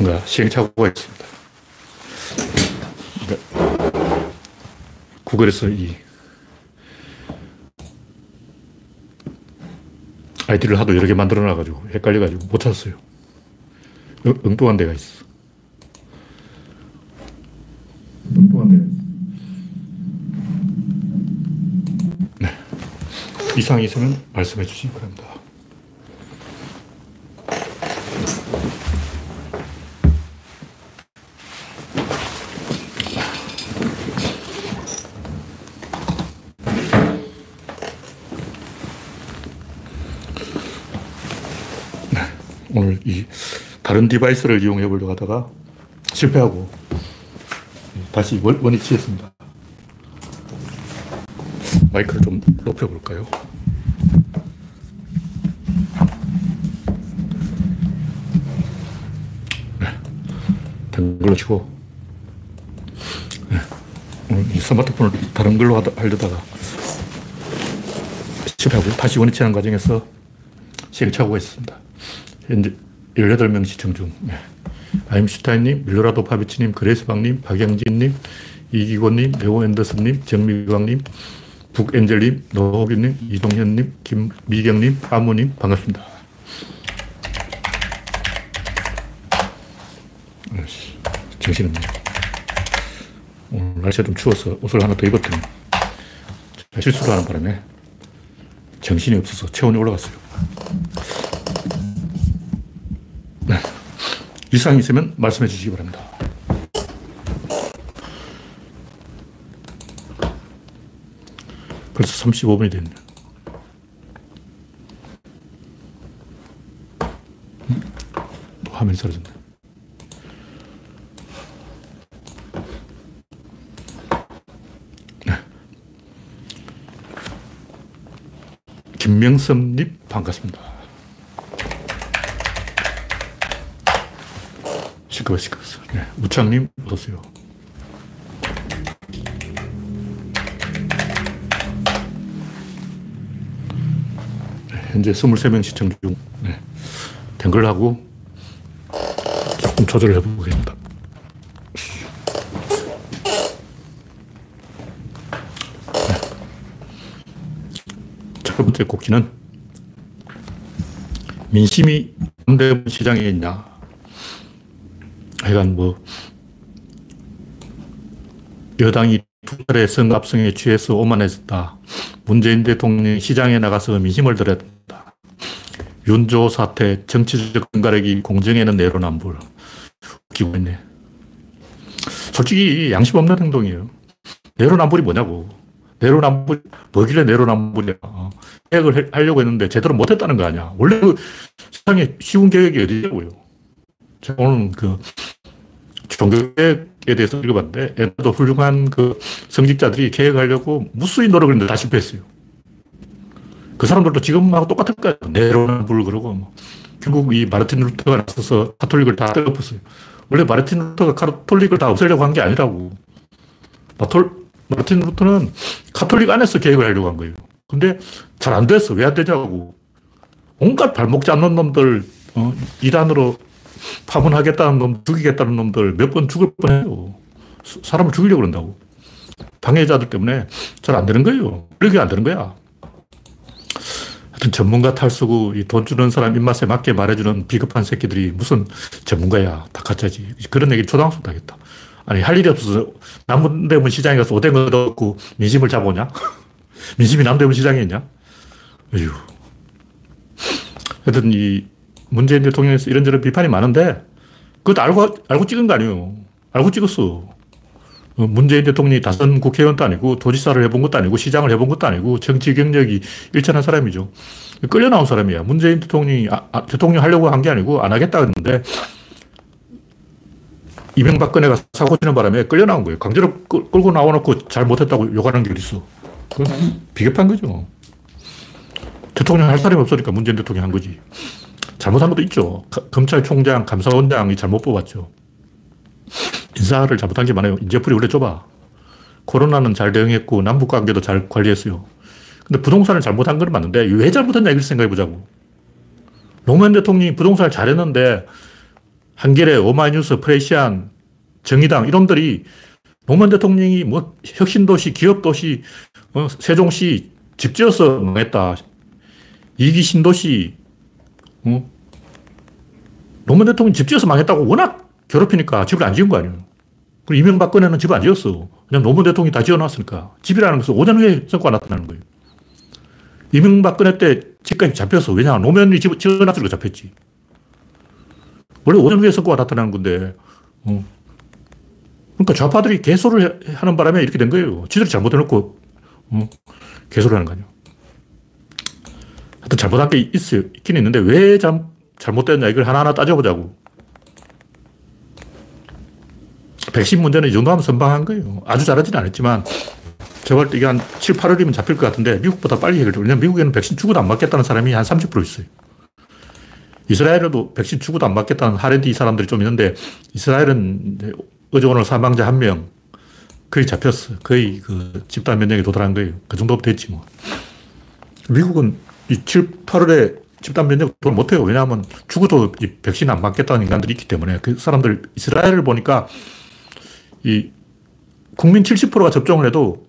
뭔가 시행착오가 있습니다. 그러니까 구글에서 이 아이디를 하도 여러 개 만들어 놔가지고 헷갈려가지고 못 찾았어요. 엉뚱한 데가 있어. 엉뚱한 데가 있어. 네. 이상이 있으면 말씀해 주시기 바랍니다. 네. 오늘 이 다른 디바이스를 이용해 보려고 하다가 실패하고 다시 원, 원위치했습니다. 마이크를 좀 높여볼까요? 네. 된 걸로 치고 네. 오늘 이 스마트폰을 다른 걸로 하다, 하려다가 실패하고 다시 원위치하는 과정에서 시행착오가 있습니다. 현재 18명 시청 중. 네. 아임슈타인님, 밀로라 도 파비치님, 그레이스방님, 박영진님, 이기곤님, 레오 앤더슨님, 정미광님, 북엔젤님, 노호기님, 이동현님, 김미경님, 아무님, 반갑습니다. 아이씨, 정신없네. 오늘 날씨가 좀 추워서 옷을 하나 더 입었더니 실수를 하는 바람에 정신이 없어서 체온이 올라갔어요. 이상이 있으면 말씀해 주시기 바랍니다. 벌써 35분이 됐네. 또 화면이 사라졌네. 네. 김명섭님, 반갑습니다. 시끄러 시끄러 네. 우창님, 어서오세요. 현재 23명 시청 중. 네. 된 하고 조금 조절을 해보겠습니다. 네. 첫 번째 곡지는 민심이 남대문 시장에 있냐. 하여간 뭐, 여당이 두 차례 선거 압승에 취해서 오만해졌다. 문재인 대통령이 시장에 나가서 민심을 들어야 된다. 윤조 사태, 정치적 근가력이 공정에는 내로남불. 웃기고 있네. 솔직히 양심 없는 행동이에요. 내로남불이 뭐냐고. 내로남불, 뭐길래 내로남불이야. 계획을 하려고 했는데 제대로 못했다는 거 아니야. 원래 그 세상에 쉬운 계획이 어디냐고요. 오늘 그 종교계획에 대해서 읽어봤는데 옛날도 훌륭한 그 성직자들이 계획하려고 무수히 노력을 했는데 다 실패했어요. 그 사람들도 지금하고 똑같을 거예요. 내로남불 그러고 뭐. 결국 이 마르틴 루터가 나서서 카톨릭을 다 뜯어엎었어요. 원래 마르틴 루터가 카톨릭을 다 없애려고 한 게 아니라고. 마톨, 마르틴 루터는 카톨릭 안에서 개혁을 하려고 한 거예요. 근데 잘 안 됐어. 왜 안 되냐고. 온갖 발목 잡는 놈들, 어, 이단으로 파문하겠다는 놈, 죽이겠다는 놈들 몇 번 죽을 뻔해요. 사람을 죽이려고 그런다고. 방해자들 때문에 잘 안 되는 거예요. 그게 안 되는 거야. 하여튼 전문가 탈 쓰고 돈 주는 사람 입맛에 맞게 말해주는 비겁한 새끼들이 무슨 전문가야. 다 가짜지. 그런 얘기 초등학생 도 하겠다. 아니, 할 일이 없어서 남대문 시장에 가서 오뎅 얻어갖고 민심을 잡아오냐? 민심이 남대문 시장에 있냐? 어휴. 하여튼 이 문재인 대통령에서 이런저런 비판이 많은데 그것도 알고, 알고 찍은 거 아니에요. 알고 찍었어. 어, 문재인 대통령이 다선 국회의원도 아니고 도지사를 해본 것도 아니고 시장을 해본 것도 아니고 정치 경력이 일천한 사람이죠. 끌려 나온 사람이야. 문재인 대통령이 아, 아, 대통령 하려고 한 게 아니고 안 하겠다 했는데 이명박근혜가 사고 치는 바람에 끌려 나온 거예요. 강제로 끌, 끌고 나와놓고 잘 못했다고 욕하는 게 있어. 그건 비겁한 거죠. 대통령 할 사람이 없으니까 문재인 대통령 한 거지. 잘못한 것도 있죠. 검찰총장, 감사원장이 잘못 뽑았죠. 인사를 잘못한 게 많아요. 인재풀이 원래 좁아. 코로나는 잘 대응했고 남북 관계도 잘 관리했어요. 근데 부동산을 잘못한 건 맞는데 왜 잘못했냐 이걸 생각해 보자고. 노무현 대통령이 부동산을 잘했는데 한겨레, 오마이뉴스, 프레시안, 정의당 이놈들이 노무현 대통령이 뭐 혁신도시, 기업도시, 어, 세종시 집 지어서 망했다. 이기 신도시, 어? 노무현 대통령 집 지어서 망했다고 워낙 괴롭히니까 집을 안 지은 거 아니에요. 그리고 이명박근혜는 집안 지었어. 그냥 노무현 대통령이 다 지어놨으니까. 집이라는 것은 5년 후에 성과가 나타나는 거예요. 이명박근혜 때 집까지 잡혔어. 왜냐하면 노무현이 집 지어놨으니까 잡혔지. 원래 5년 후에 성과가 나타나는 건데, 어. 그러니까 좌파들이 개소를 하는 바람에 이렇게 된 거예요. 지들이 잘못해놓고, 어, 개소를 하는 거 아니에요. 하여튼 잘못한 게 있어요. 있긴 있는데 왜 잘, 잘못됐냐 이걸 하나하나 따져보자고. 백신 문제는 이 정도 하면 선방한 거예요. 아주 잘하지는 않았지만 제가 볼때 이게 한 7, 8월이면 잡힐 것 같은데 미국보다 빨리 해결돼. 왜냐면 미국에는 백신 주고도 안 맞겠다는 사람이 한 30% 있어요. 이스라엘에도 백신 주고도 안 맞겠다는 하레디 사람들이 좀 있는데 이스라엘은 어제 오늘 사망자 한 명 거의 잡혔어. 거의 그 집단 면역에 도달한 거예요. 그 정도 됐지 뭐. 미국은 이 7, 8월에 집단 면역 도달 못해요. 왜냐하면 죽어도 이 백신 안 맞겠다는 인간들이 있기 때문에 그 사람들 이스라엘을 보니까 이 국민 70%가 접종을 해도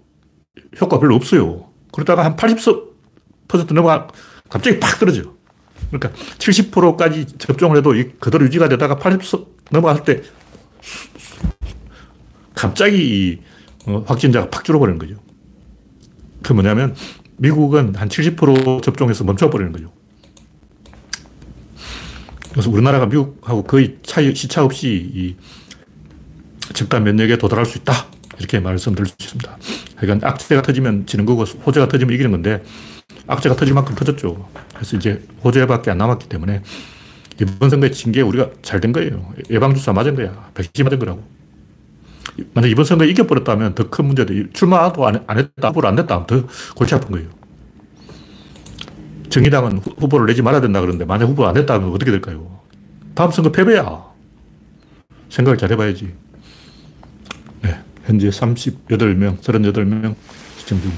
효과 별로 없어요. 그러다가 한 80% 넘어가 갑자기 팍 떨어져. 그러니까 70%까지 접종을 해도 그대로 유지가 되다가 80% 넘어갈 때 갑자기 어, 확진자가 팍 줄어버리는 거죠. 그 뭐냐면 미국은 한 70% 접종해서 멈춰버리는 거죠. 그래서 우리나라가 미국하고 거의 차이, 시차 없이 이 집단 면역에 도달할 수 있다. 이렇게 말씀드릴 수 있습니다. 그러니까 악재가 터지면 지는 거고 호재가 터지면 이기는 건데 악재가 터질 만큼 터졌죠. 그래서 이제 호재밖에 안 남았기 때문에 이번 선거에 진 게 우리가 잘 된 거예요. 예방주사 맞은 거야. 백신 맞은 거라고. 만약 이번 선거에 이겨버렸다면 더 큰 문제도 출마도 안, 안 했다, 후보를 안 냈다 더 골치 아픈 거예요. 정의당은 후보를 내지 말아야 된다 그러는데 만약 후보 안 냈다면 어떻게 될까요? 다음 선거 패배야. 생각을 잘 해봐야지. 현재 38명, 38명 시청 중.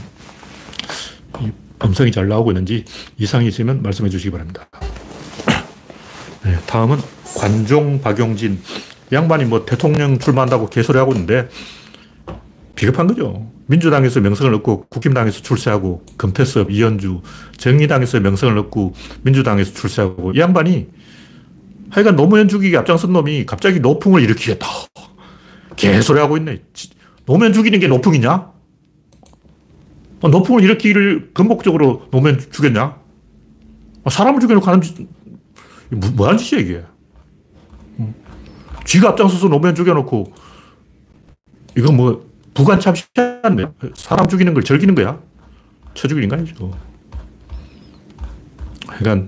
음성이 잘 나오고 있는지 이상이 있으면 말씀해 주시기 바랍니다. 네, 다음은 관종 박용진. 양반이 뭐 대통령 출마한다고 개소리 하고 있는데 비겁한 거죠. 민주당에서 명성을 얻고 국힘당에서 출세하고 금태섭, 이현주, 정의당에서 명성을 얻고 민주당에서 출세하고 이 양반이 하여간 노무현 죽이기 앞장선 놈이 갑자기 노풍을 일으키겠다. 개소리 하고 있네. 노무현 죽이는 게 노풍이냐? 어, 노풍을 일으키기를 근본적으로 노무현 죽였냐? 어, 사람을 죽여놓고 하는 짓, 뭐, 뭐 하는 짓이야, 이게. 쥐가 앞장서서 노무현 죽여놓고, 이건 뭐, 부관 참 희한해. 사람 죽이는 걸 즐기는 거야? 쳐 죽이는 거 아니죠. 그러니까,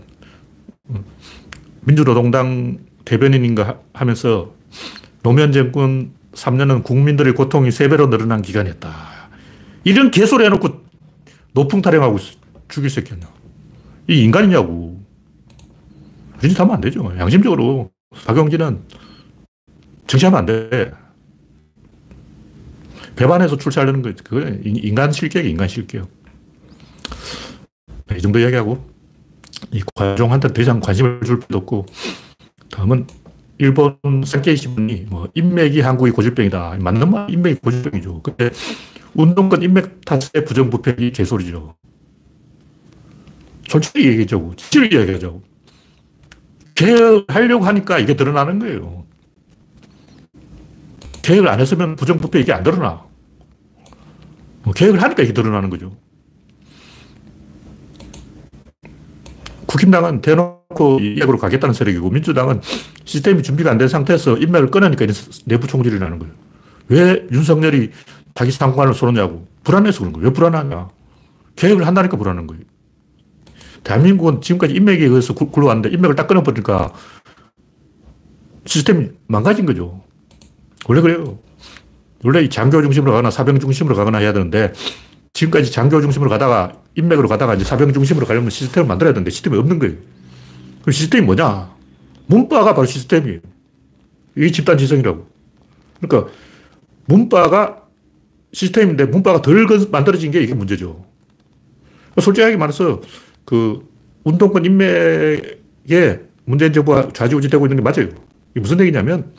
민주노동당 대변인인가 하면서 노무현 정권 3년은 국민들의 고통이 3배로 늘어난 기간이었다. 이런 개소리 해놓고 노풍 타령하고 죽일 새끼였냐. 이 인간이냐고. 그런 짓 하면 안 되죠. 양심적으로 박용진은 정치하면 안 돼. 배반해서 출세하려는 거, 그거 인간 실격이 인간 실격. 이 정도 이야기하고, 이 관종한테 더 이상 관심을 줄 필요 없고, 다음은 일본 산케이 신문이 뭐 인맥이 한국의 고질병이다. 맞는 말 인맥이 고질병이죠. 근데 운동권 인맥 탓에 부정부패이 개소리죠. 솔직히 얘기하자고. 진실을 얘기하자고. 개혁하려고 하니까 이게 드러나는 거예요. 계획을 안 했으면 부정부패 이게 안 드러나. 뭐 계획을 하니까 이게 드러나는 거죠. 국힘당은 대놓고 이약으로 가겠다는 세력이고 민주당은 시스템이 준비가 안 된 상태에서 인맥을 끊으니까 내부 총질이 나는 거예요. 왜 윤석열이 자기 상관을 쏘느냐고. 불안해서 그런 거예요. 왜 불안하냐. 계획을 한다니까 불안한 거예요. 대한민국은 지금까지 인맥에 의해서 굴러왔는데 인맥을 딱 끊어버리니까 시스템이 망가진 거죠. 원래 그래요. 원래 장교 중심으로 가거나 사병 중심으로 가거나 해야 되는데 지금까지 장교 중심으로 가다가 인맥으로 가다가 이제 사병 중심으로 가려면 시스템을 만들어야 되는데 시스템이 없는 거예요. 그 시스템이 뭐냐? 문바가 바로 시스템이에요. 이게 집단 지성이라고. 그러니까 문바가 시스템인데 문바가 덜 만들어진 게 이게 문제죠. 솔직하게 말해서 그 운동권 인맥에 문재인 정부가 좌지우지되고 있는 게 맞아요. 이게 무슨 얘기냐면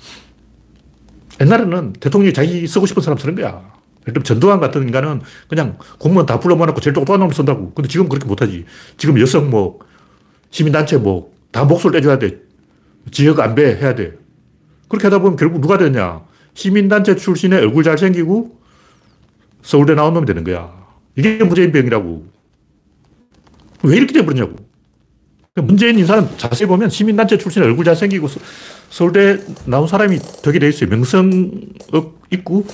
옛날에는 대통령이 자기 쓰고 싶은 사람 쓰는 거야. 예를 전두환 같은 인간은 그냥 공무원 다 불러 모아놓고 제일 똑똑한 놈을 쓴다고. 근데 지금 그렇게 못하지. 지금 여성 뭐, 시민단체 뭐, 다 목소리 내줘야 돼. 지역 안배 해야 돼. 그렇게 하다 보면 결국 누가 되냐. 시민단체 출신의 얼굴 잘생기고 서울대 나온 놈이 되는 거야. 이게 문재인 병이라고. 왜 이렇게 돼버렸냐고. 그러니까 문재인 인사는 자세히 보면 시민단체 출신의 얼굴 잘생기고 서울대 나온 사람이 되게 돼 있어요. 명성 있고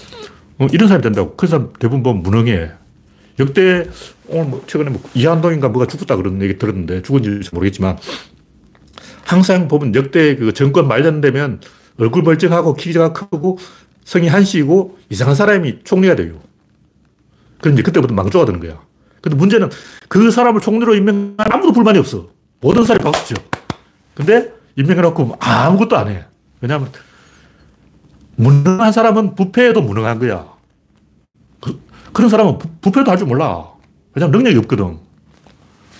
어, 이런 사람이 된다고. 그 사람 대부분 보면 무능해. 역대 오늘 뭐 최근에 뭐 이한동인가 뭐가 죽었다 그런 얘기 들었는데 죽은지 모르겠지만 항상 보면 역대 그 정권 말년되면 얼굴 멀쩡하고 키가 크고 성이 한시고 이상한 사람이 총리가 돼요. 그럼 이제 그때부터 망조가 되는 거야. 근데 문제는 그 사람을 총리로 임명한 아무도 불만이 없어. 모든 사람이 박수쳐. 근데 임명해놓고 아무것도 안 해. 왜냐하면 무능한 사람은 부패에도 무능한 거야. 그, 런 사람은 부, 패도 할 줄 몰라. 왜냐면 능력이 없거든.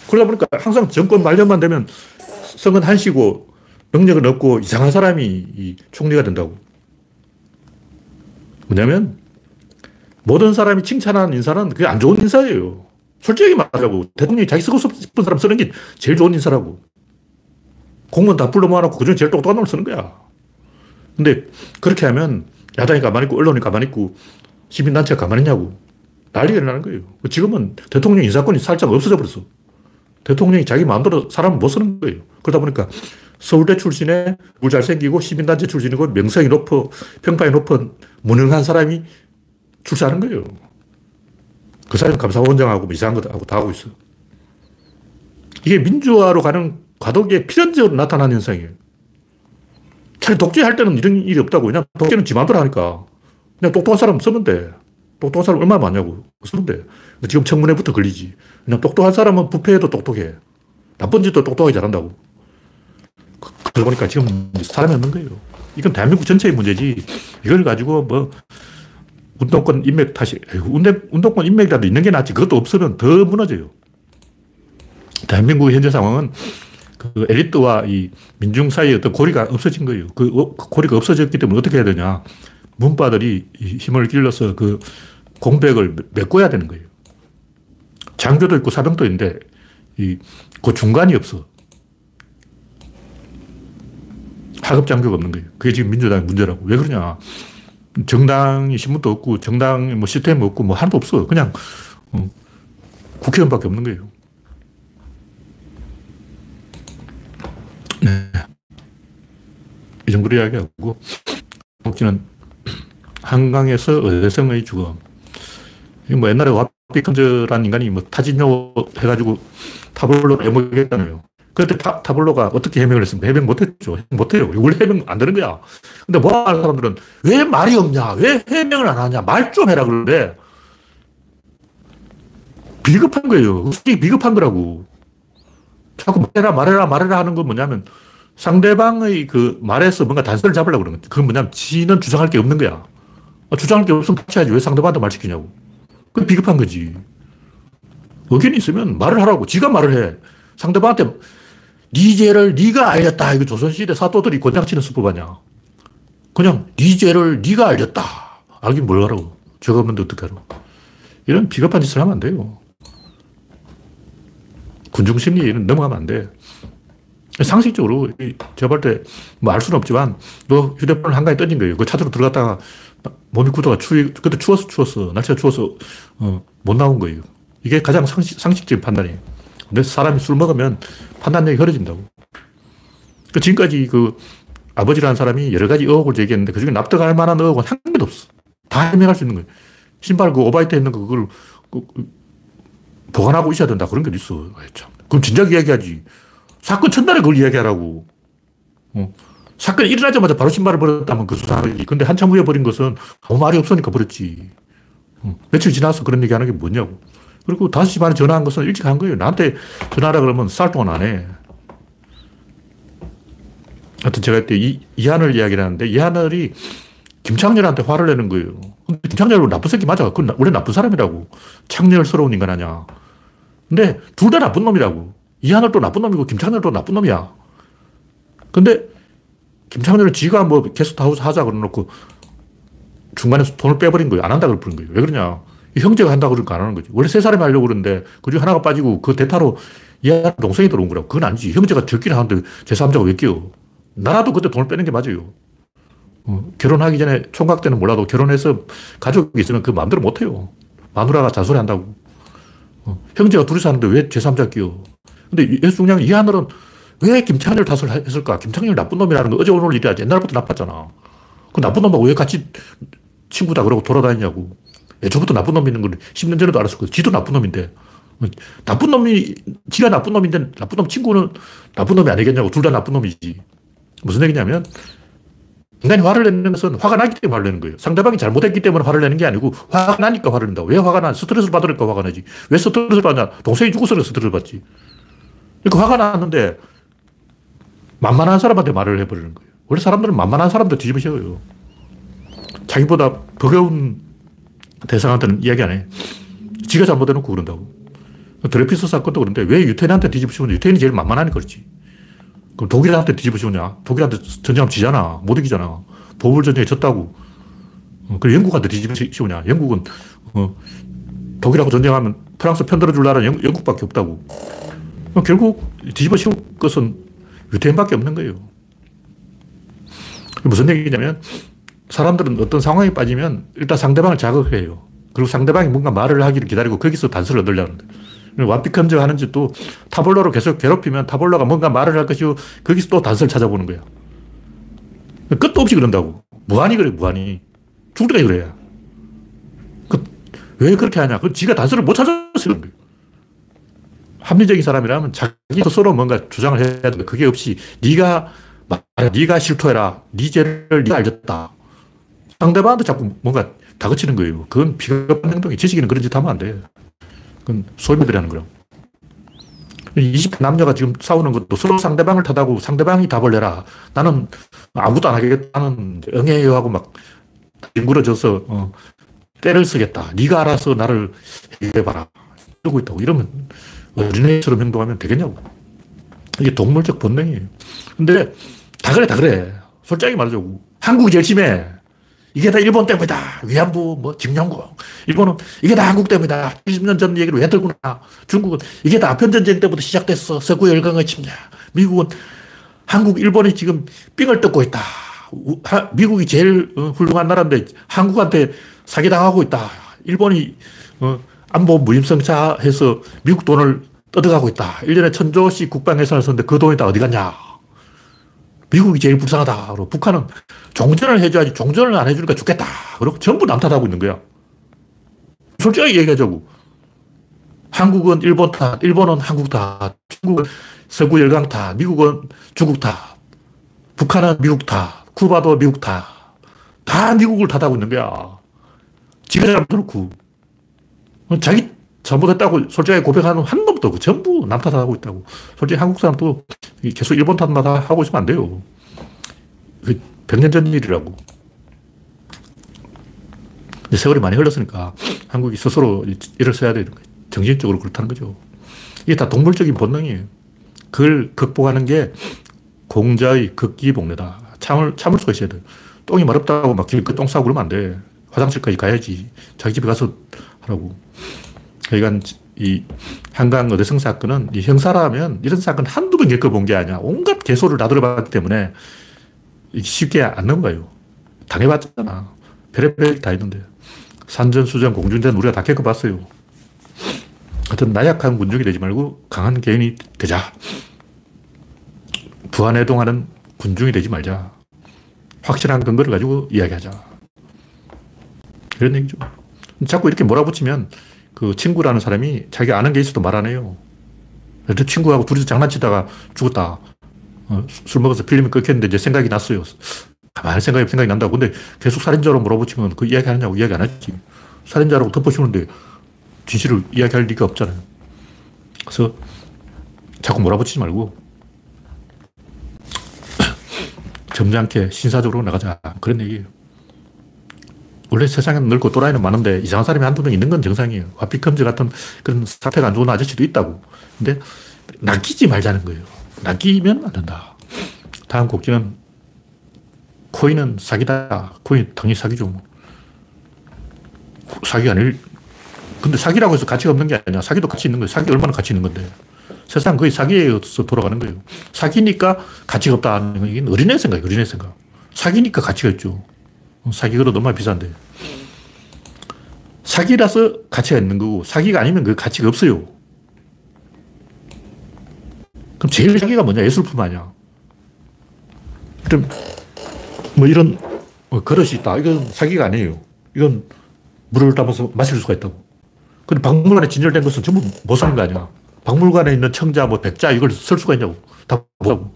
그러다 보니까 항상 정권 말년만 되면 성은 한시고 능력은 없고 이상한 사람이 총리가 된다고. 뭐냐면 모든 사람이 칭찬하는 인사는 그게 안 좋은 인사예요. 솔직히 말하자고. 대통령이 자기 쓰고 싶은 사람 쓰는 게 제일 좋은 인사라고. 공무원 다 불러 모아놓고 그중에 제일 똑똑한 놈을 쓰는 거야. 근데 그렇게 하면 야당이 가만히 있고 언론이 가만히 있고 시민단체가 가만히 있냐고. 난리가 일어나는 거예요. 지금은 대통령 인사권이 살짝 없어져 버렸어. 대통령이 자기 마음대로 사람을 못 쓰는 거예요. 그러다 보니까 서울대 출신에 물 잘생기고 시민단체 출신이고 명성이 높고 평판이 높은 무능한 사람이 출세하는 거예요. 그 사람이 감사원장하고 뭐 이상한 거 하고 다 하고 있어. 이게 민주화로 가는 과도기에 필연적으로 나타나는 현상이에요. 차라리 독재할 때는 이런 일이 없다고. 그냥 독재는 지 마음대로 하니까. 그냥 똑똑한 사람 쓰면 돼. 똑똑한 사람 얼마나 많냐고. 쓰면 돼. 지금 청문회부터 걸리지. 그냥 똑똑한 사람은 부패해도 똑똑해. 나쁜 짓도 똑똑하게 잘한다고. 그, 그러고 보니까 지금 사람이 없는 거예요. 이건 대한민국 전체의 문제지. 이걸 가지고 뭐 운동권 인맥 탓이, 운동권 인맥이라도 있는 게 낫지. 그것도 없으면 더 무너져요. 대한민국의 현재 상황은 그 엘리트와 이 민중 사이에 어떤 고리가 없어진 거예요. 그, 어, 그 고리가 없어졌기 때문에 어떻게 해야 되냐. 문바들이 힘을 길러서 그 공백을 메꿔야 되는 거예요. 장교도 있고 사병도 있는데 이, 그 중간이 없어. 하급 장교가 없는 거예요. 그게 지금 민주당의 문제라고. 왜 그러냐. 정당이 신문도 없고, 정당 뭐 시스템 없고, 뭐 하나도 없어. 그냥, 어, 국회의원밖에 없는 거예요. 네. 이 정도로 이야기하고, 목지는 한강에서 의대성의 죽음. 뭐 옛날에 와피컨즈라는 인간이 뭐 타진요 해가지고 타블로 해먹겠다며요. 그때 타, 타블로가 어떻게 해명을 했습니까? 해명 못했죠. 못해요. 원래 해명 안 되는 거야. 근데 뭐 하는 사람들은 왜 말이 없냐? 왜 해명을 안 하냐? 말 좀 해라 그러는데 비겁한 거예요. 솔직히 비겁한 거라고. 자꾸 말해라, 말해라, 말해라 하는 건 뭐냐면 상대방의 그 말에서 뭔가 단서를 잡으려고 그러는 거야. 그건 뭐냐면 지는 주장할 게 없는 거야. 아, 주장할 게 없으면 같이 야지 왜 상대방한테 말 시키냐고. 그게 비겁한 거지. 의견이 있으면 말을 하라고. 지가 말을 해. 상대방한테 네 죄를 네가 알렸다. 이거 조선시대 사또들이 권장치는 수법 아니야. 그냥 네 죄를 네가 알렸다. 알긴 뭘 하라고. 죄가 없는데 어떻게 하라고. 이런 비겁한 짓을 하면 안 돼요. 군중심리는 넘어가면 안 돼. 상식적으로 제가 볼 때뭐알 수는 없지만 너 휴대폰을 한강에 던진 거예요. 그 찾으러 들어갔다가 몸이 굳어가 추위, 그때 추워서 추웠어. 날씨가 추워서 어, 못 나온 거예요. 이게 가장 상식, 상식적인 판단이에요. 근데 사람이 술 먹으면 판단력이 흐려진다고. 그 지금까지 그 아버지라는 사람이 여러 가지 의혹을 제기했는데 그중에 납득할 만한 의혹은 한 개도 없어. 다 해명할 수 있는 거예요. 신발 그 오바이트 했는 거 그걸 그, 그 보관하고 있어야 된다. 그런 게 있어. 참. 그럼 진작 이야기하지. 사건 첫날에 그걸 이야기하라고. 어. 사건이 일어나자마자 바로 신발을 버렸다면 그 수상하지. 근데 한참 후에 버린 것은 아무 말이 없으니까 버렸지. 어. 며칠 지나서 그런 얘기 하는 게 뭐냐고. 그리고 5시 반에 전화한 것은 일찍 한 거예요. 나한테 전화하라 그러면 쌀 동안 안 해. 하여튼 제가 그때 이, 이하늘 이야기를 하는데 이하늘이 김창렬한테 화를 내는 거예요. 근데 김창렬은 나쁜 새끼 맞아. 그건 원래 나쁜 사람이라고. 창렬스러운 인간 아니야. 근데 둘 다 나쁜 놈이라고. 이하늘도 나쁜 놈이고 김창렬도 나쁜 놈이야. 근데 김창렬은 지가 뭐 게스트하우스 하자 그러놓고 중간에서 돈을 빼버린 거예요. 안 한다 그러는 거예요. 왜 그러냐. 형제가 한다고 그러니까 안 하는 거지. 원래 세 사람이 하려고 그러는데 그중 하나가 빠지고 그 대타로 얘 동생이 들어온 거라고. 그건 아니지. 형제가 적긴 하는데 제3자가 왜 끼어. 나라도 그때 돈을 빼는 게 맞아요. 어, 결혼하기 전에 총각 때는 몰라도 결혼해서 가족이 있으면 그 마음대로 못 해요. 마누라가 잔소리 한다고. 어, 형제가 둘이 사는데 왜 제3자 끼어. 근데 예수 중량 이 하늘은 왜 김창렬 탓을 했을까? 김창렬 나쁜 놈이라는 거 어제 오늘 일이 아니지. 옛날부터 나빴잖아. 그 나쁜 놈하고 왜 같이 친구다 그러고 돌아다니냐고. 애초부터 나쁜 놈이 있는 걸 10년 전에도 알았을 거야. 지도 나쁜 놈인데. 나쁜 놈이, 지가 나쁜 놈인데 나쁜 놈 친구는 나쁜 놈이 아니겠냐고. 둘 다 나쁜 놈이지. 무슨 얘기냐면 인간이 화를 내는 것은 화가 나기 때문에 화를 내는 거예요. 상대방이 잘못했기 때문에 화를 내는 게 아니고 화가 나니까 화를 낸다. 왜 화가 나? 스트레스를 받으니까 화가 나지. 왜 스트레스를 받냐? 동생이 죽어서 스트레스를 받지. 그러니까 화가 났는데 만만한 사람한테 말을 해버리는 거예요. 원래 사람들은 만만한 사람들 뒤집어 씌워요. 자기보다 버거운 대상한테는 이야기 안 해. 지가 잘못해놓고 그런다고. 드레피스 사건도 그런데 왜 유태인한테 뒤집어 씌우냐? 유태인이 제일 만만하니까 그렇지. 그럼 독일한테 뒤집어 씌우냐? 독일한테 전쟁하면 지잖아. 못 이기잖아. 보물 전쟁에 졌다고. 어, 그래 영국한테 뒤집어 씌우냐? 영국은 어, 독일하고 전쟁하면 프랑스 편들어줄 나라는 영, 영국밖에 없다고. 결국 뒤집어 씌울 것은 유태인밖에 없는 거예요. 무슨 얘기냐면 사람들은 어떤 상황에 빠지면 일단 상대방을 자극해요. 그리고 상대방이 뭔가 말을 하기를 기다리고 거기서 단서를 얻으려는데. 완피컴즈 하는 짓도 타블로로 계속 괴롭히면 타블로가 뭔가 말을 할 것이고 거기서 또 단서를 찾아보는 거야. 끝도 없이 그런다고. 무한히 그래, 무한히. 죽을 때까지 그래야. 그, 왜 그렇게 하냐? 그 지가 단서를 못 찾아서 그런 거예요. 합리적인 사람이라면 자기 스스로 뭔가 주장을 해야 돼. 그게 없이 네가 말해, 네가 실토해라. 네 죄를 네가 알렸다. 상대방한테 자꾸 뭔가 다그치는 거예요. 그건 비겁한 행동이 지식인은 그런 짓 하면 안 돼. 그건 소비들이 하는 거라고. 20대 남녀가 지금 싸우는 것도 서로 상대방을 탓하고 상대방이 답을 내라. 나는 아무것도 안 하겠다는 응해요 하고 막 뒹굴어져서 어, 때를 쓰겠다. 네가 알아서 나를 해봐라. 이러고 있다고. 이러면 어린애처럼 행동하면 되겠냐고. 이게 동물적 본능이에요. 근데 다 그래, 다 그래. 솔직하게 말하자고. 한국이 제일 심해. 이게 다 일본 때문이다. 위안부, 뭐, 징용군. 일본은 이게 다 한국 때문이다. 20년 전 얘기를 왜 들구나. 중국은 이게 다 아편전쟁 때부터 시작됐어. 서구 열강의 침략. 미국은 한국, 일본이 지금 삥을 뜯고 있다. 미국이 제일 어, 훌륭한 나라인데 한국한테 사기당하고 있다. 일본이 어, 안보 무임승차 해서 미국 돈을 뜯어가고 있다. 1년에 천조씩 국방 예산을 썼는데 그 돈이 다 어디 갔냐. 미국이 제일 불쌍하다. 그리고 북한은 종전을 해줘야지 종전을 안 해주니까 죽겠다. 그리고 전부 남탓하고 있는 거야. 솔직하게 얘기하자고. 한국은 일본 탓, 일본은 한국 탓, 중국은 서구 열강 탓, 미국은 중국 탓, 북한은 미국 탓, 쿠바도 미국 탓. 다 미국을 탓하고 있는 거야. 지가 잘못해놓고. 자기 잘못했다고 솔직하게 고백하는 한 놈도 없고 전부 남 탓하고 있다고. 솔직히 한국 사람도 계속 일본 탓만 하고 있으면 안 돼요. 100년 전 일이라고. 세월이 많이 흘렀으니까 한국이 스스로 일을 써야 되는 거예요. 정신적으로 그렇다는 거죠. 이게 다 동물적인 본능이에요. 그걸 극복하는 게 공자의 극기복례다. 참을, 참을 수가 있어야 돼 똥이 마렵다고 막 길거 똥 싸고 그러면 안 돼. 화장실까지 가야지. 자기 집에 가서 하라고. 그러니까 이 한강 어대성 사건은 이 형사라면 이런 사건 한두 번 겪어본 게 아니야. 온갖 개소를 다 들어봤기 때문에 쉽게 안 넘어가요. 당해봤잖아. 별의별 다 있는데. 산전 수전, 공중전 우리가 다 겪어봤어요. 하여튼 나약한 군중이 되지 말고 강한 개인이 되자. 부안해동하는 군중이 되지 말자. 확실한 근거를 가지고 이야기하자. 그런 얘기죠. 자꾸 이렇게 몰아붙이면 그 친구라는 사람이 자기 아는 게 있어도 말 안 해요. 그 친구하고 둘이서 장난치다가 죽었다. 어, 술 먹어서 필름이 끊겼는데 이제 생각이 났어요. 가만히 생각이 생각이 난다고. 근데 계속 살인자로 물어보시면 그 이야기 하느냐고 이야기 안 하지. 살인자라고 덮어씌우는데 진실을 이야기할 리가 없잖아요. 그래서 자꾸 몰아붙이지 말고 점잖게 신사적으로 나가자. 그런 얘기예요. 원래 세상에는 넓고 또라이는 많은데 이상한 사람이 한두 명 있는 건 정상이에요. 와피컴즈 같은 그런 사태가 안 좋은 아저씨도 있다고. 근데 낚이지 말자는 거예요. 낚이면 안 된다. 다음 곡지는 코인은 사기다. 코인 당연히 사기죠. 뭐. 사기 아닐. 근데 사기라고 해서 가치가 없는 게 아니야. 사기도 가치 있는 거예요. 사기 얼마나 가치 있는 건데. 세상 거의 사기에서 돌아가는 거예요. 사기니까 가치가 없다. 이게 어린애 생각이에요. 어린애 생각. 사기니까 가치가 있죠. 사기가 너무 비싼데. 사기라서 가치가 있는 거고, 사기가 아니면 그 가치가 없어요. 그럼 제일 사기가 뭐냐? 예술품 아니야. 그럼 뭐 이런 뭐 그릇이 있다. 이건 사기가 아니에요. 이건 물을 담아서 마실 수가 있다고. 근데 박물관에 진열된 것은 전부 못 사는 거 아니야. 박물관에 있는 청자, 뭐 백자 이걸 쓸 수가 있냐고. 다 못하고.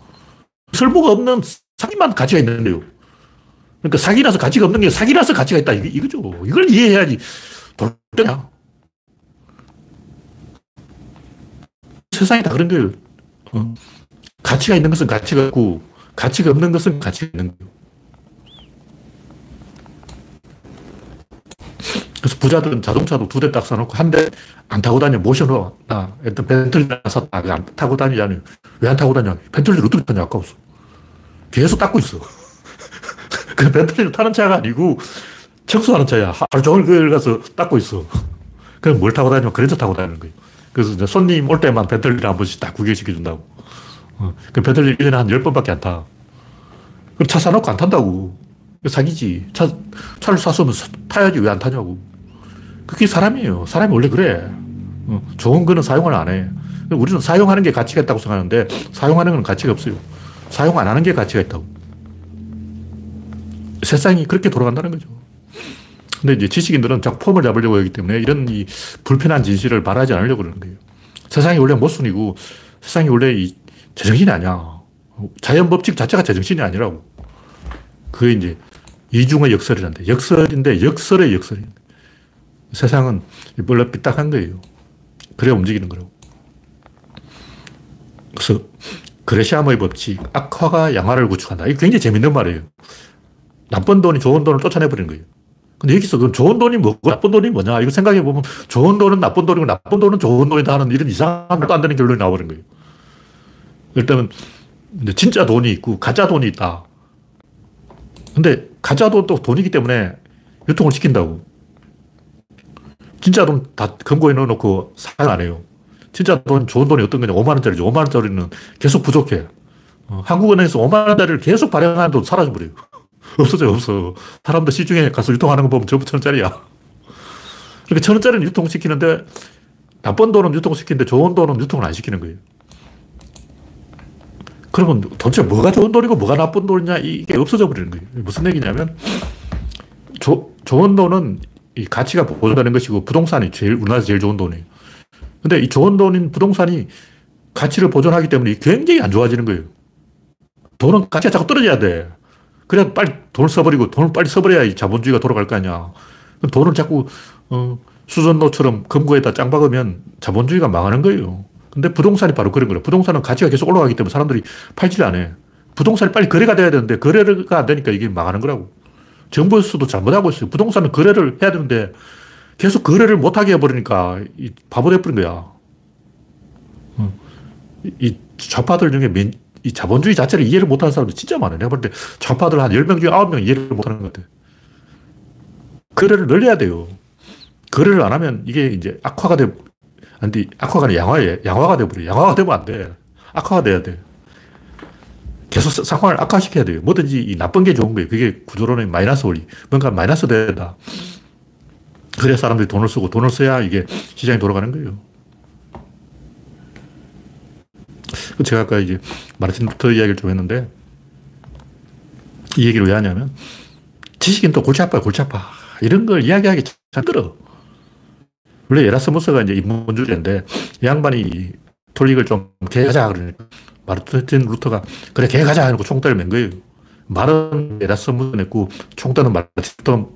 쓸모가 없는 사기만 가치가 있는데요. 그러니까 사기라서 가치가 없는 게 사기라서 가치가 있다. 이거죠. 이걸 이해해야지. 돌대냐. 세상이 다 그런 거예요. 어. 가치가 있는 것은 가치가 없고, 가치가 없는 것은 가치가 있는 거예요. 그래서 부자들은 자동차도 두 대 딱 사놓고 한 대 안 타고 다녀 모셔놓아. 나 일단 벤틀리 샀다. 안 타고 다니잖아요. 왜 안 타고 다녀? 벤틀리를 어떻게 타냐? 아까웠어. 계속 닦고 있어. 그 벤틀리를 타는 차가 아니고 청소하는 차야. 하루 종일 그걸 가서 닦고 있어. 그럼 뭘 타고 다니면 그랜저 타고 다니는 거예요. 그래서 이제 손님 올 때만 벤틀리를 한 번씩 딱 구경시켜준다고. 어. 그 벤틀리 1년에 한 10번밖에 안 타. 그럼 차 사놓고 안 탄다고. 사기지. 차, 차를 샀으면 타야지 왜 안 타냐고. 그게 사람이에요. 사람이 원래 그래. 어, 좋은 거는 사용을 안 해. 우리는 사용하는 게 가치가 있다고 생각하는데 사용하는 건 가치가 없어요. 사용 안 하는 게 가치가 있다고. 세상이 그렇게 돌아간다는 거죠. 근데 이제 지식인들은 자꾸 폼을 잡으려고 하기 때문에 이런 이 불편한 진실을 말하지 않으려고 그러는 거예요. 세상이 원래 모순이고 세상이 원래 이 제정신이 아니야. 자연 법칙 자체가 제정신이 아니라고. 그게 이제 이중의 역설이란데. 역설인데 역설의 역설인 세상은 원래 삐딱한 거예요. 그래야 움직이는 거라고. 그래서 그레시암의 법칙, 악화가 양화를 구축한다. 이게 굉장히 재밌는 말이에요. 나쁜 돈이 좋은 돈을 쫓아내버리는 거예요. 근데 여기서 그 좋은 돈이 뭐고 나쁜 돈이 뭐냐? 이거 생각해보면 좋은 돈은 나쁜 돈이고 나쁜 돈은 좋은 돈이다 하는 이런 이상한 것도 안 되는 결론이 나와버린 거예요. 일단은 진짜 돈이 있고 가짜 돈이 있다. 근데 가짜 돈도 돈이기 때문에 유통을 시킨다고. 진짜 돈 다 금고에 넣어놓고 사용 안 해요. 진짜 돈, 좋은 돈이 어떤 거냐. 5만원짜리죠. 5만원짜리는 계속 부족해. 어, 한국은행에서 5만원짜리를 계속 발행하는 돈 사라져버려요. 없어져, 없어. 사람들 시중에 가서 유통하는 거 보면 전부 천 원짜리야. 그러니까 천 원짜리는 유통시키는데 나쁜 돈은 유통시키는데 좋은 돈은 유통을 안 시키는 거예요. 그러면 도대체 뭐가 좋은 돈이고 뭐가 나쁜 돈이냐 이게 없어져 버리는 거예요. 무슨 얘기냐면 조, 좋은 돈은 이 가치가 보존되는 것이고 부동산이 제일 우리나라에서 제일 좋은 돈이에요. 근데 이 좋은 돈인 부동산이 가치를 보존하기 때문에 굉장히 안 좋아지는 거예요. 돈은 가치가 자꾸 떨어져야 돼. 그래야 빨리 돈을 써버리고 돈을 빨리 써버려야 자본주의가 돌아갈 거 아니야. 돈을 자꾸 어, 수전노처럼 금고에다 짱 박으면 자본주의가 망하는 거예요. 근데 부동산이 바로 그런 거예요. 부동산은 가치가 계속 올라가기 때문에 사람들이 팔지를 안 해. 부동산이 빨리 거래가 돼야 되는데 거래가 안 되니까 이게 망하는 거라고. 정부에서도 잘못하고 있어요. 부동산은 거래를 해야 되는데 계속 거래를 못하게 해버리니까 바보 돼버린 거야. 어. 이 좌파들 중에 민, 이 자본주의 자체를 이해를 못하는 사람들 진짜 많아요. 내가 볼 때 좌파들 한 10명 중에 9명 이해를 못하는 것 같아. 거래를 늘려야 돼요. 거래를 안 하면 이게 이제 악화가 돼, 안 돼. 악화가 아니라 양화에, 양화가 돼버려. 양화가 되면 안 돼. 악화가 돼야 돼. 계속 상황을 악화시켜야 돼요. 뭐든지 이 나쁜 게 좋은 거예요. 그게 구조론의 마이너스 원리. 뭔가 마이너스 된다. 그래야 사람들이 돈을 쓰고 돈을 써야 이게 시장이 돌아가는 거예요. 제가 아까 이제 마르틴 루터 이야기를 좀 했는데 이 얘기를 왜 하냐면 지식인 또 골치 아파요, 골치 아파. 이런 걸 이야기하기 잘 들어. 원래 에라스무스가 이제 인문주의인데 이 양반이 카톨릭을 좀 개혁하자 그러니까 마르틴 루터가 그래 개혁하자 하고 총대를 맨 거예요. 말은 에라스무스 냈고 총대는 마르틴 루터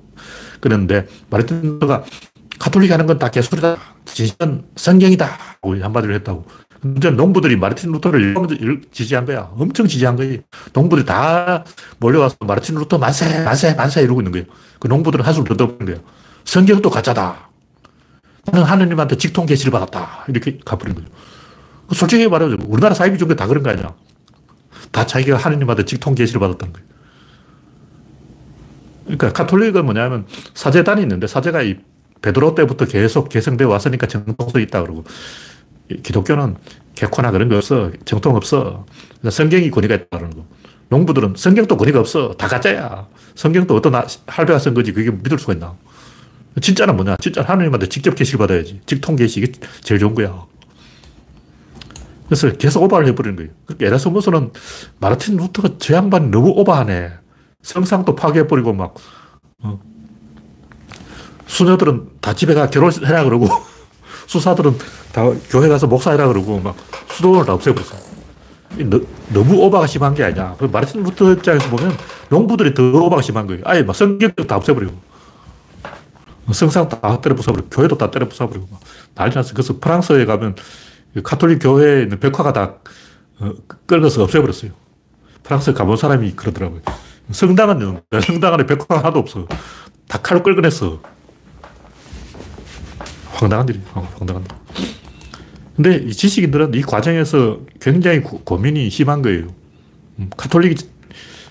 그랬는데 마르틴 루터가 카톨릭 하는 건 다 개소리다. 진실은 성경이다. 하고 한마디로 했다고. 근데 농부들이 마르틴 루터를 지지한 거야. 엄청 지지한 거예요. 농부들이 다 몰려와서 마르틴 루터 만세, 만세, 만세 이러고 있는 거예요. 그 농부들은 한술 더 뜨는 거예요. 성경도 가짜다. 나는 하느님한테 직통 계시를 받았다. 이렇게 가버린 거죠. 솔직히 말하면 우리나라 사이비 중에 다 그런 거 아니야. 다 자기가 하느님한테 직통 계시를 받았다는 거예요. 그러니까 카톨릭은 뭐냐면 사제단이 있는데 사제가 이 베드로 때부터 계속 개성되어 왔으니까 정통도 있다 그러고 기독교는 개코나 그런 거 없어. 정통 없어. 성경이 권위가 있다 그러는 거. 농부들은 성경도 권위가 없어. 다 가짜야. 성경도 어떤 할배가 쓴 거지. 그게 믿을 수가 있나. 진짜는 뭐냐? 진짜 하나님한테 직접 계시를 받아야지. 직통 계시. 이게 제일 좋은 거야. 그래서 계속 오버를 해버리는 거예요. 그러니까 에라스무스는 마르틴 루터가 저 양반이 너무 오버하네. 성상도 파괴해버리고 막, 어. 수녀들은 다 집에 가 결혼해라 그러고, 수사들은 다 교회 가서 목사해라 그러고, 막 수도원을 다 없애버렸어. 너, 너무 오버가 심한 게 아니냐. 그 마르틴 루터 입장에서 보면 농부들이 더 오버가 심한 거예요. 아예 막 성경도 다 없애버리고, 성상 다 때려 부숴버리고, 교회도 다 때려 부숴버리고, 난리 났어. 그래서 프랑스에 가면 그 카톨릭 교회에 있는 벽화가 다 어, 긁어서 없애버렸어요. 프랑스 가본 사람이 그러더라고요. 성당은, 성당 안에 벽화가 하나도 없어. 다 칼로 긁어냈어. 황당한 일이 황당한 일. 근데 이 지식인들은 이 과정에서 굉장히 고, 민이 심한 거예요. 음, 카톨릭이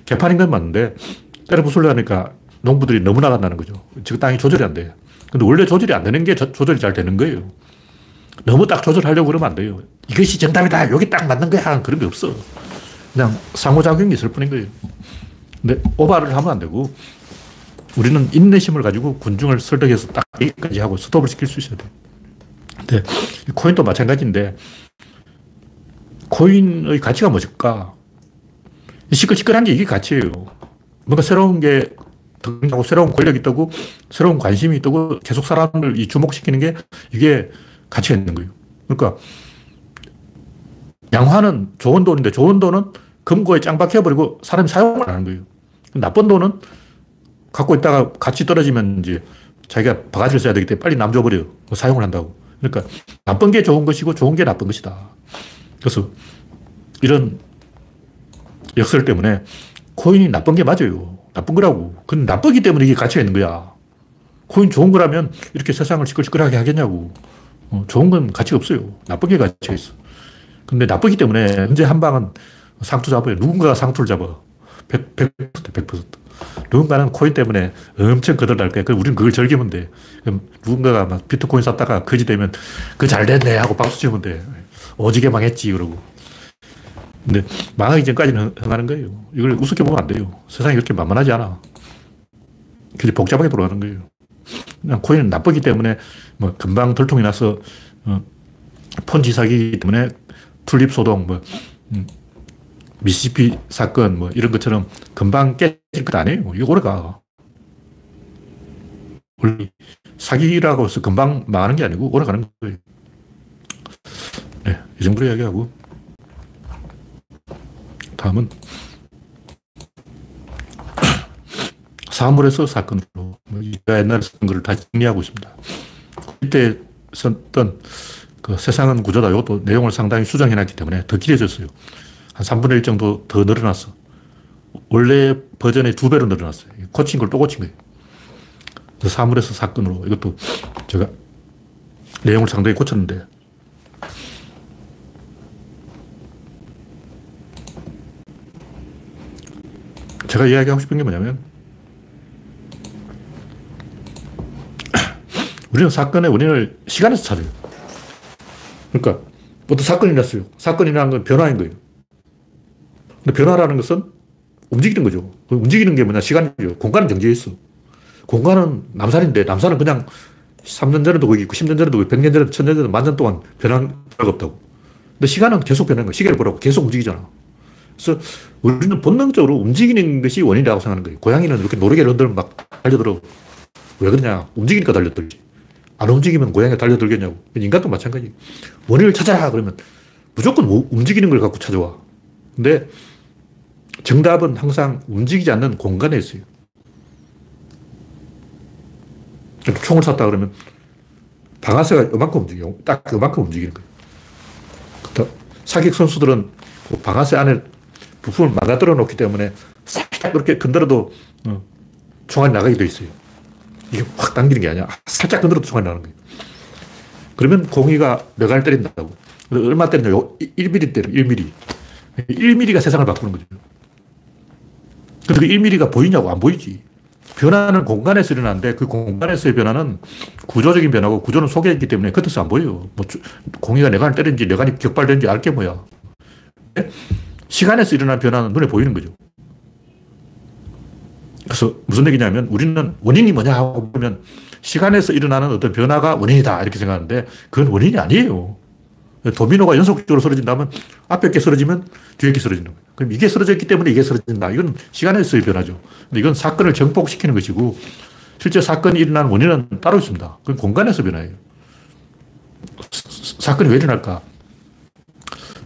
개판인 건 맞는데 때려 부술려 하니까 농부들이 너무 나간다는 거죠. 지금 땅이 조절이 안 돼요. 근데 원래 조절이 안 되는 게 조, 조절이 잘 되는 거예요. 너무 딱 조절하려고 그러면 안 돼요. 이것이 정답이다. 여기 딱 맞는 거야. 그런 게 없어. 그냥 상호작용이 있을 뿐인 거예요. 근데 오바를 하면 안 되고 우리는 인내심을 가지고 군중을 설득해서 딱 여기까지 하고 스톱을 시킬 수 있어야 돼. 근데 코인도 마찬가지인데 코인의 가치가 뭐일까? 시끌시끌한 게 이게 가치예요. 뭔가 새로운 게 등장하고 새로운 권력이 뜨고 새로운 관심이 뜨고 계속 사람을 주목시키는 게 이게 가치가 있는 거예요. 그러니까 양화는 좋은 돈인데 좋은 돈은 금고에 짱 박혀버리고 사람이 사용을 안 하는 거예요. 나쁜 돈은 갖고 있다가 가치 떨어지면 이제 자기가 바가지를 써야 되기 때문에 빨리 남 줘버려요. 뭐 사용을 한다고. 그러니까 나쁜 게 좋은 것이고 좋은 게 나쁜 것이다. 그래서 이런 역설 때문에 코인이 나쁜 게 맞아요. 나쁜 거라고. 근데 나쁘기 때문에 이게 가치가 있는 거야. 코인 좋은 거라면 이렇게 세상을 시끌시끌하게 하겠냐고. 어, 좋은 건 가치가 없어요. 나쁜 게 가치가 있어. 근데 나쁘기 때문에 현재 한 방은 상투 잡아요. 누군가가 상투를 잡아. 100, 100%, 100%. 누군가는 코인 때문에 엄청 거들날 거야. 우리는 그걸 즐기면 돼. 그럼 누군가가 막 비트코인 샀다가 거지 되면 그 잘 됐네 하고 박수 치면 돼. 오지게 망했지 그러고. 근데 망하기 전까지는 흥하는 거예요. 이걸 우습게 보면 안 돼요. 세상이 그렇게 만만하지 않아. 그래 복잡하게 돌아가는 거예요. 그냥 코인은 나쁘기 때문에 뭐 금방 들통이 나서 어, 폰지 사기 때문에 툴립 소동 뭐 음, 미시피 사건 뭐 이런 것처럼 금방 깨질 것 아니에요. 이거 오래가. 원래 사기라고 해서 금방 망하는 게 아니고 오래 가는 거예요. 네, 이 정도로 이야기하고 다음은 사물에서 사건으로 뭐 제가 옛날에 쓴 거를 다시 정리하고 있습니다. 이때 썼던 그 세상은 구조다. 이것도 내용을 상당히 수정해놨기 때문에 더 길어졌어요. 한 3분의 1 정도 더 늘어났어. 원래 버전의 두 배로 늘어났어요. 고친 걸 또 고친 거예요. 사물에서 사건으로 이것도 제가 내용을 상당히 고쳤는데 제가 이야기하고 싶은 게 뭐냐면 우리는 사건의 원인을 시간에서 찾아요. 그러니까 어떤 사건이 났어요. 사건이 난 건 변화인 거예요. 근데 변화라는 것은 움직이는 거죠. 그 움직이는 게 뭐냐? 시간이죠. 공간은 정해져 있어. 공간은 남산인데 남산은 그냥 3년 전에도 거기 있고 10년 전에도 100년 전에도 1000년 전에도 만년 동안 변한 바가 없다고. 근데 시간은 계속 변하는 거야. 시계를 보라고 계속 움직이잖아. 그래서 우리는 본능적으로 움직이는 것이 원인이라고 생각하는 거예요. 고양이는 이렇게 노르개를 흔들면 막 달려들어. 왜 그러냐? 움직이니까 달려들지. 안 움직이면 고양이가 달려들겠냐고. 인간도 마찬가지. 원인을 찾아라! 그러면 무조건 움직이는 걸 갖고 찾아와. 근데 정답은 항상 움직이지 않는 공간에 있어요. 총을 쐈다 그러면 방아쇠가 이만큼 움직여. 딱 이만큼 움직이는 거예요. 사격 선수들은 그 방아쇠 안에 부품을 망가뜨려 놓기 때문에 살짝 그렇게 건드려도 어, 총알이 나가게 돼 있어요. 이게 확 당기는 게 아니야. 살짝 건드려도 총알이 나는 거예요. 그러면 공이가 몇 알을 때린다고. 얼마 때리냐? 1mm 때려, 1mm. 1mm가 세상을 바꾸는 거죠. 근데 그 1mm가 보이냐고? 안 보이지. 변화는 공간에서 일어나는데 그 공간에서의 변화는 구조적인 변화고 구조는 속에 있기 때문에 겉에서 안 보여요. 뭐 공이가 내관을 때린지 내관이 격발된지 알게 뭐야. 시간에서 일어난 변화는 눈에 보이는 거죠. 그래서 무슨 얘기냐면 우리는 원인이 뭐냐 하고 보면 시간에서 일어나는 어떤 변화가 원인이다 이렇게 생각하는데 그건 원인이 아니에요. 도미노가 연속적으로 쓰러진다면 앞에 게 쓰러지면 뒤에 게 거예요. 그럼 이게 쓰러졌기 때문에 이게 쓰러진다. 이건 시간에서의 변화죠. 근데 이건 사건을 정복시키는 것이고 실제 사건이 일어나는 원인은 따로 있습니다. 그건 공간에서 변화예요. 사건이 왜 일어날까?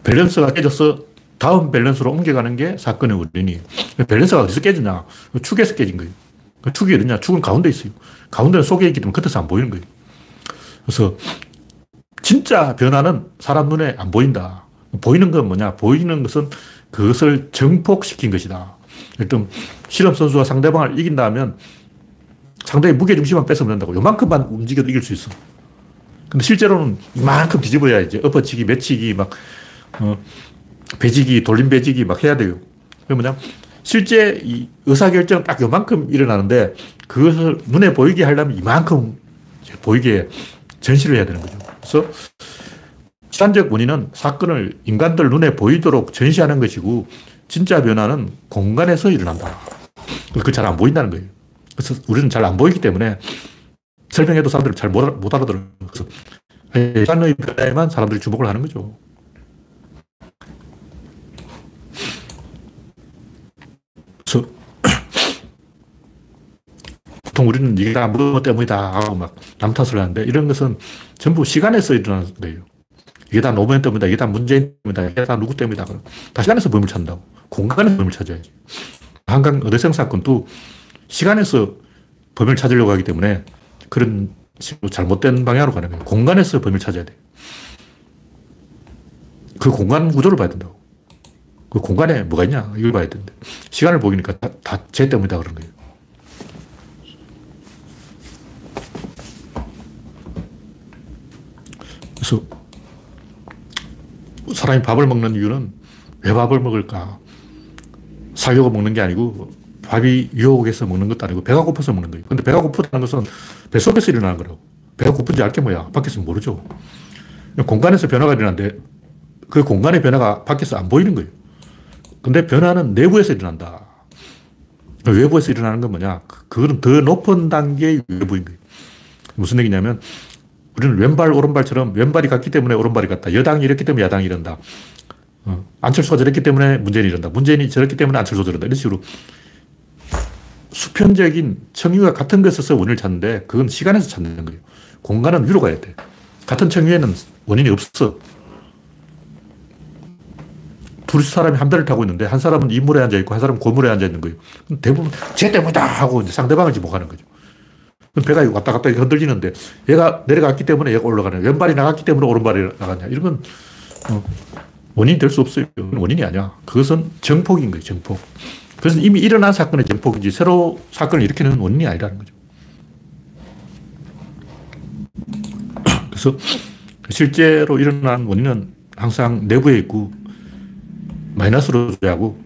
밸런스가 깨져서 다음 밸런스로 옮겨가는 게 사건의 원인이에요. 밸런스가 어디서 깨지냐? 축에서 깨진 거예요. 축이 어디냐? 축은 가운데 있어요. 가운데는 속에 있기 때문에 끝에서 안 보이는 거예요. 그래서 진짜 변화는 사람 눈에 안 보인다. 보이는 건 뭐냐? 보이는 것은 그것을 증폭시킨 것이다. 일단 씨름 선수가 상대방을 이긴다면 상대의 무게 중심만 뺏으면 된다고. 요만큼만 움직여도 이길 수 있어. 근데 실제로는 이만큼 뒤집어야 이제 엎어치기, 매치기, 막, 어, 배지기, 돌림 배지기 막 해야 돼요. 그 뭐냐? 실제 이 의사결정은 딱 요만큼 일어나는데 그것을 눈에 보이게 하려면 이만큼 보이게 전시를 해야 되는 거죠. 그래서 시간적 원인은 사건을 인간들 눈에 보이도록 전시하는 것이고 진짜 변화는 공간에서 일어난다. 그게 잘안 보인다는 거예요. 그래서 우리는 잘 안 보이기 때문에 설명해도 사람들이 잘 못 알아들어요. 그래서 시간의 변화에만 사람들이 주목을 하는 거죠. 그래서 보통 우리는 이게 다 무엇 때문이다 하고 막 남 탓을 하는데 이런 것은 전부 시간에서 일어나는 거예요. 이게 다 노무현 때문이다. 이게 다 문재인 때문이다. 이게 다 누구 때문이다. 다 시간에서 범을 찾는다고. 공간에서 범을 찾아야지. 한강 어대생 사건도 시간에서 범을 찾으려고 하기 때문에 그런 잘못된 방향으로 가는 거예요. 공간에서 범을 찾아야 돼. 그 공간 구조를 봐야 된다고. 그 공간에 뭐가 있냐? 이걸 봐야 되는데. 시간을 보니까 다제 때문이다 그런 거예요. 그래서 사람이 밥을 먹는 이유는 왜 밥을 먹을까? 살려고 먹는 게 아니고 밥이 유혹해서 먹는 것도 아니고 배가 고파서 먹는 거예요. 근데 배가 고프다는 것은 뱃속에서 일어나는 거라고. 배가 고픈지 알게 뭐야? 밖에서 모르죠. 공간에서 변화가 일어나는데 그 공간의 변화가 밖에서 안 보이는 거예요. 근데 변화는 내부에서 일어난다. 외부에서 일어나는 건 뭐냐? 그거는 더 높은 단계의 외부인 거예요. 무슨 얘기냐면 우리는 왼발, 오른발처럼 왼발이 같기 때문에 오른발이 같다. 여당이 이랬기 때문에 야당이 이런다. 어. 안철수가 저랬기 때문에 문재인이 이런다. 문재인이 저랬기 때문에 안철수 저런다. 이런 식으로 수편적인 청유가 같은 것에서 원인을 찾는데 그건 시간에서 찾는 거예요. 공간은 위로 가야 돼. 같은 청유에는 원인이 없어. 두 사람이 한 배를 타고 있는데 한 사람은 인물에 앉아 있고 한 사람은 고물에 앉아 있는 거예요. 대부분 제 때문이다 하고 상대방을 지목하는 거죠. 배가 왔다 갔다 흔들리는데 얘가 내려갔기 때문에 얘가 올라가냐. 왼발이 나갔기 때문에 오른발이 나갔냐. 이런 건 어, 원인이 될 수 없어요. 원인이 아니야. 그것은 정폭인 거예요. 정폭. 그래서 이미 일어난 사건의 정폭이지 새로 사건을 일으키는 원인이 아니라는 거죠. 그래서 실제로 일어난 원인은 항상 내부에 있고 마이너스로 조하고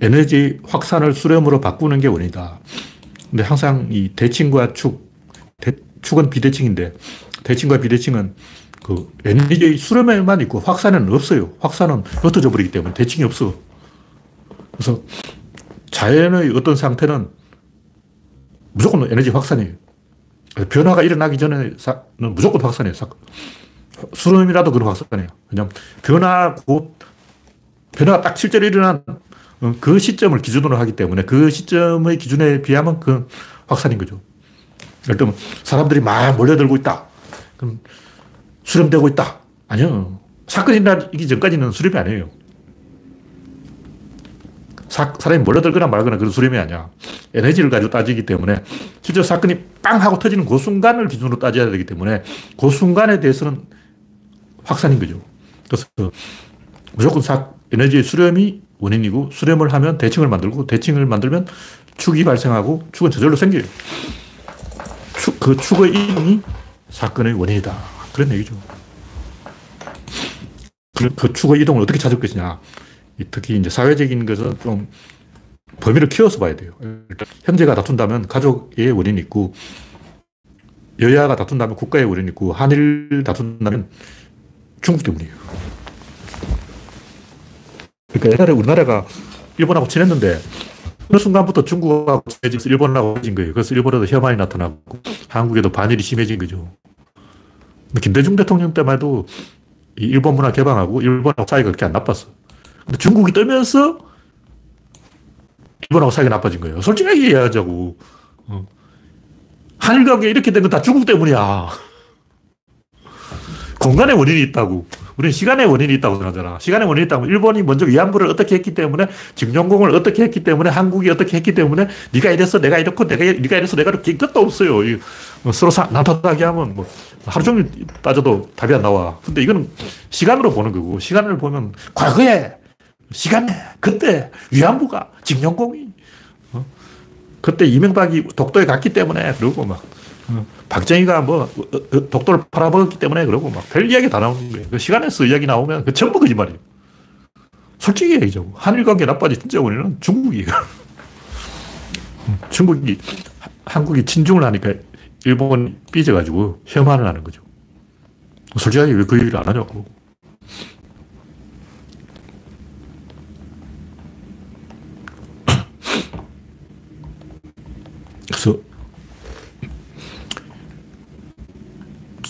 에너지 확산을 수렴으로 바꾸는 게 원인이다. 근데 항상 이 대칭과 축, 대, 축은 비대칭인데 대칭과 비대칭은 그 에너지의 수렴에만 있고 확산은 없어요. 확산은 흩어져 버리기 때문에 대칭이 없어. 그래서 자연의 어떤 상태는 무조건 에너지 확산이에요. 변화가 일어나기 전에는 무조건 확산이에요. 수렴이라도 그런 확산이에요. 왜냐면 변화 곧, 변화가 딱 실제로 일어난 어, 그 시점을 기준으로 하기 때문에 그 시점의 기준에 비하면 그 확산인 거죠. 예를 들면 사람들이 막 몰려들고 있다. 그럼 수렴되고 있다. 아니요. 사건이 일어나기 전까지는 수렴이 아니에요. 사, 사람이 몰려들거나 말거나 그런 수렴이 아니야. 에너지를 가지고 따지기 때문에 실제 사건이 빵 하고 터지는 그 순간을 기준으로 따져야 되기 때문에 그 순간에 대해서는 확산인 거죠. 그래서 무조건 사, 에너지의 수렴이 원인이고 수렴을 하면 대칭을 만들고 대칭을 만들면 축이 발생하고 축은 저절로 생겨요. 축, 그 축의 이동이 사건의 원인이다. 그런 얘기죠. 그, 그 축의 이동을 어떻게 찾을 것이냐. 특히 이제 사회적인 것은 좀 범위를 키워서 봐야 돼요. 형제가 다툰다면 가족의 원인이 있고, 여야가 다툰다면 국가의 원인이 있고, 한일 다툰다면 중국 때문이에요. 그러니까 옛날에 우리나라가 일본하고 친했는데, 어느 순간부터 중국하고 친해지면서 일본하고 친해진 거예요. 그래서 일본에도 혐한이 나타나고, 한국에도 반일이 심해진 거죠. 김대중 대통령 때만 해도 일본 문화 개방하고 일본하고 사이가 그렇게 안 나빴어. 근데 중국이 뜨면서 일본하고 사이가 나빠진 거예요. 솔직하게 이야기하자고. 어. 한일 관계 이렇게 된 건 다 중국 때문이야. 공간에 원인이 있다고. 우리는 시간의 원인이 있다고 생각하잖아. 시간의 원인이 있다면 일본이 먼저 위안부를 어떻게 했기 때문에 증용공을 어떻게 했기 때문에 한국이 어떻게 했기 때문에 네가 이랬어 내가 이렇고 내가 네가 이랬어 내가 이렇게 끝도 없어요. 뭐 서로 난타하게 하면 뭐 하루 종일 따져도 답이 안 나와. 근데 이거는 시간으로 보는 거고 시간을 보면 과거에 시간에 그때 위안부가 증용공이 어? 그때 이명박이 독도에 갔기 때문에 그러고 막 어, 박정희가 뭐 어, 어, 독도를 팔아먹었기 때문에 그러고 막 별 이야기 다 나오는 거예요. 그 시간에서 이야기 나오면 그 전부 거짓말이에요. 솔직히 얘기죠. 한일 관계 나빠진 진짜 원인은 중국이에요. 음, 중국이 한국이 친중을 하니까 일본이 삐져가지고 혐한을 하는 거죠. 솔직하게 왜 그 얘기를 안 하냐고. 그래서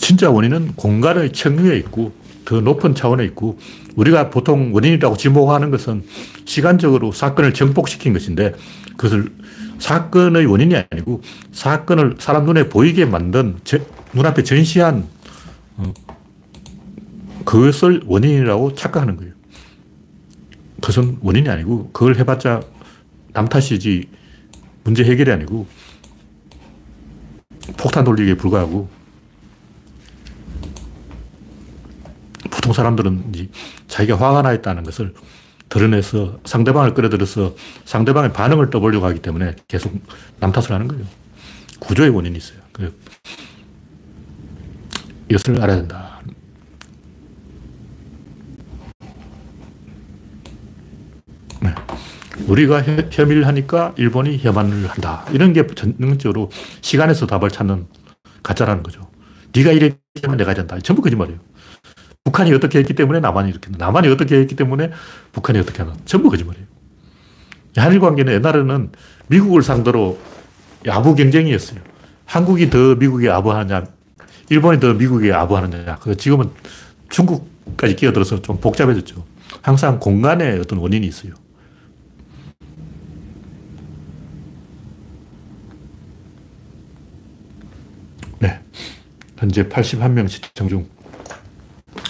진짜 원인은 공간의 청류에 있고 더 높은 차원에 있고 우리가 보통 원인이라고 지목하는 것은 시간적으로 사건을 정복시킨 것인데 그것을 사건의 원인이 아니고 사건을 사람 눈에 보이게 만든 눈앞에 전시한 어, 그것을 원인이라고 착각하는 거예요. 그것은 원인이 아니고 그걸 해봤자 남 탓이지 문제 해결이 아니고 폭탄 돌리기에 불과하고 보통 사람들은 자기가 화가 나 있다는 것을 드러내서 상대방을 끌어들여서 상대방의 반응을 떠보려고 하기 때문에 계속 남 탓을 하는 거예요. 구조의 원인이 있어요. 그 이것을 알아야 된다. 네. 우리가 혐의를 하니까 일본이 혐한을 한다. 이런 게 전형적으로 시간에서 답을 찾는 가짜라는 거죠. 네가 때문에 내가 이런다. 전부 거짓말이에요. 북한이 어떻게 했기 때문에 남한이 이렇게 한다. 남한이 어떻게 했기 때문에 북한이 어떻게 한다. 전부 거짓말이에요. 한일 관계는 옛날에는 미국을 상대로 아부 경쟁이었어요. 한국이 더 미국에 아부하느냐, 일본이 더 미국에 아부하느냐. 그 지금은 중국까지 끼어들어서 좀 복잡해졌죠. 항상 공간에 어떤 원인이 있어요. 네. 현재 81명 시청 중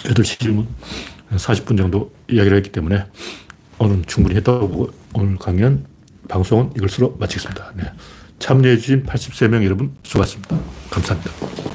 8시 질문 40분 정도 이야기를 했기 때문에 오늘 충분히 했다고 보고 오늘 강연 방송은 이것으로 마치겠습니다. 네. 참여해주신 83명 여러분 수고하셨습니다. 감사합니다.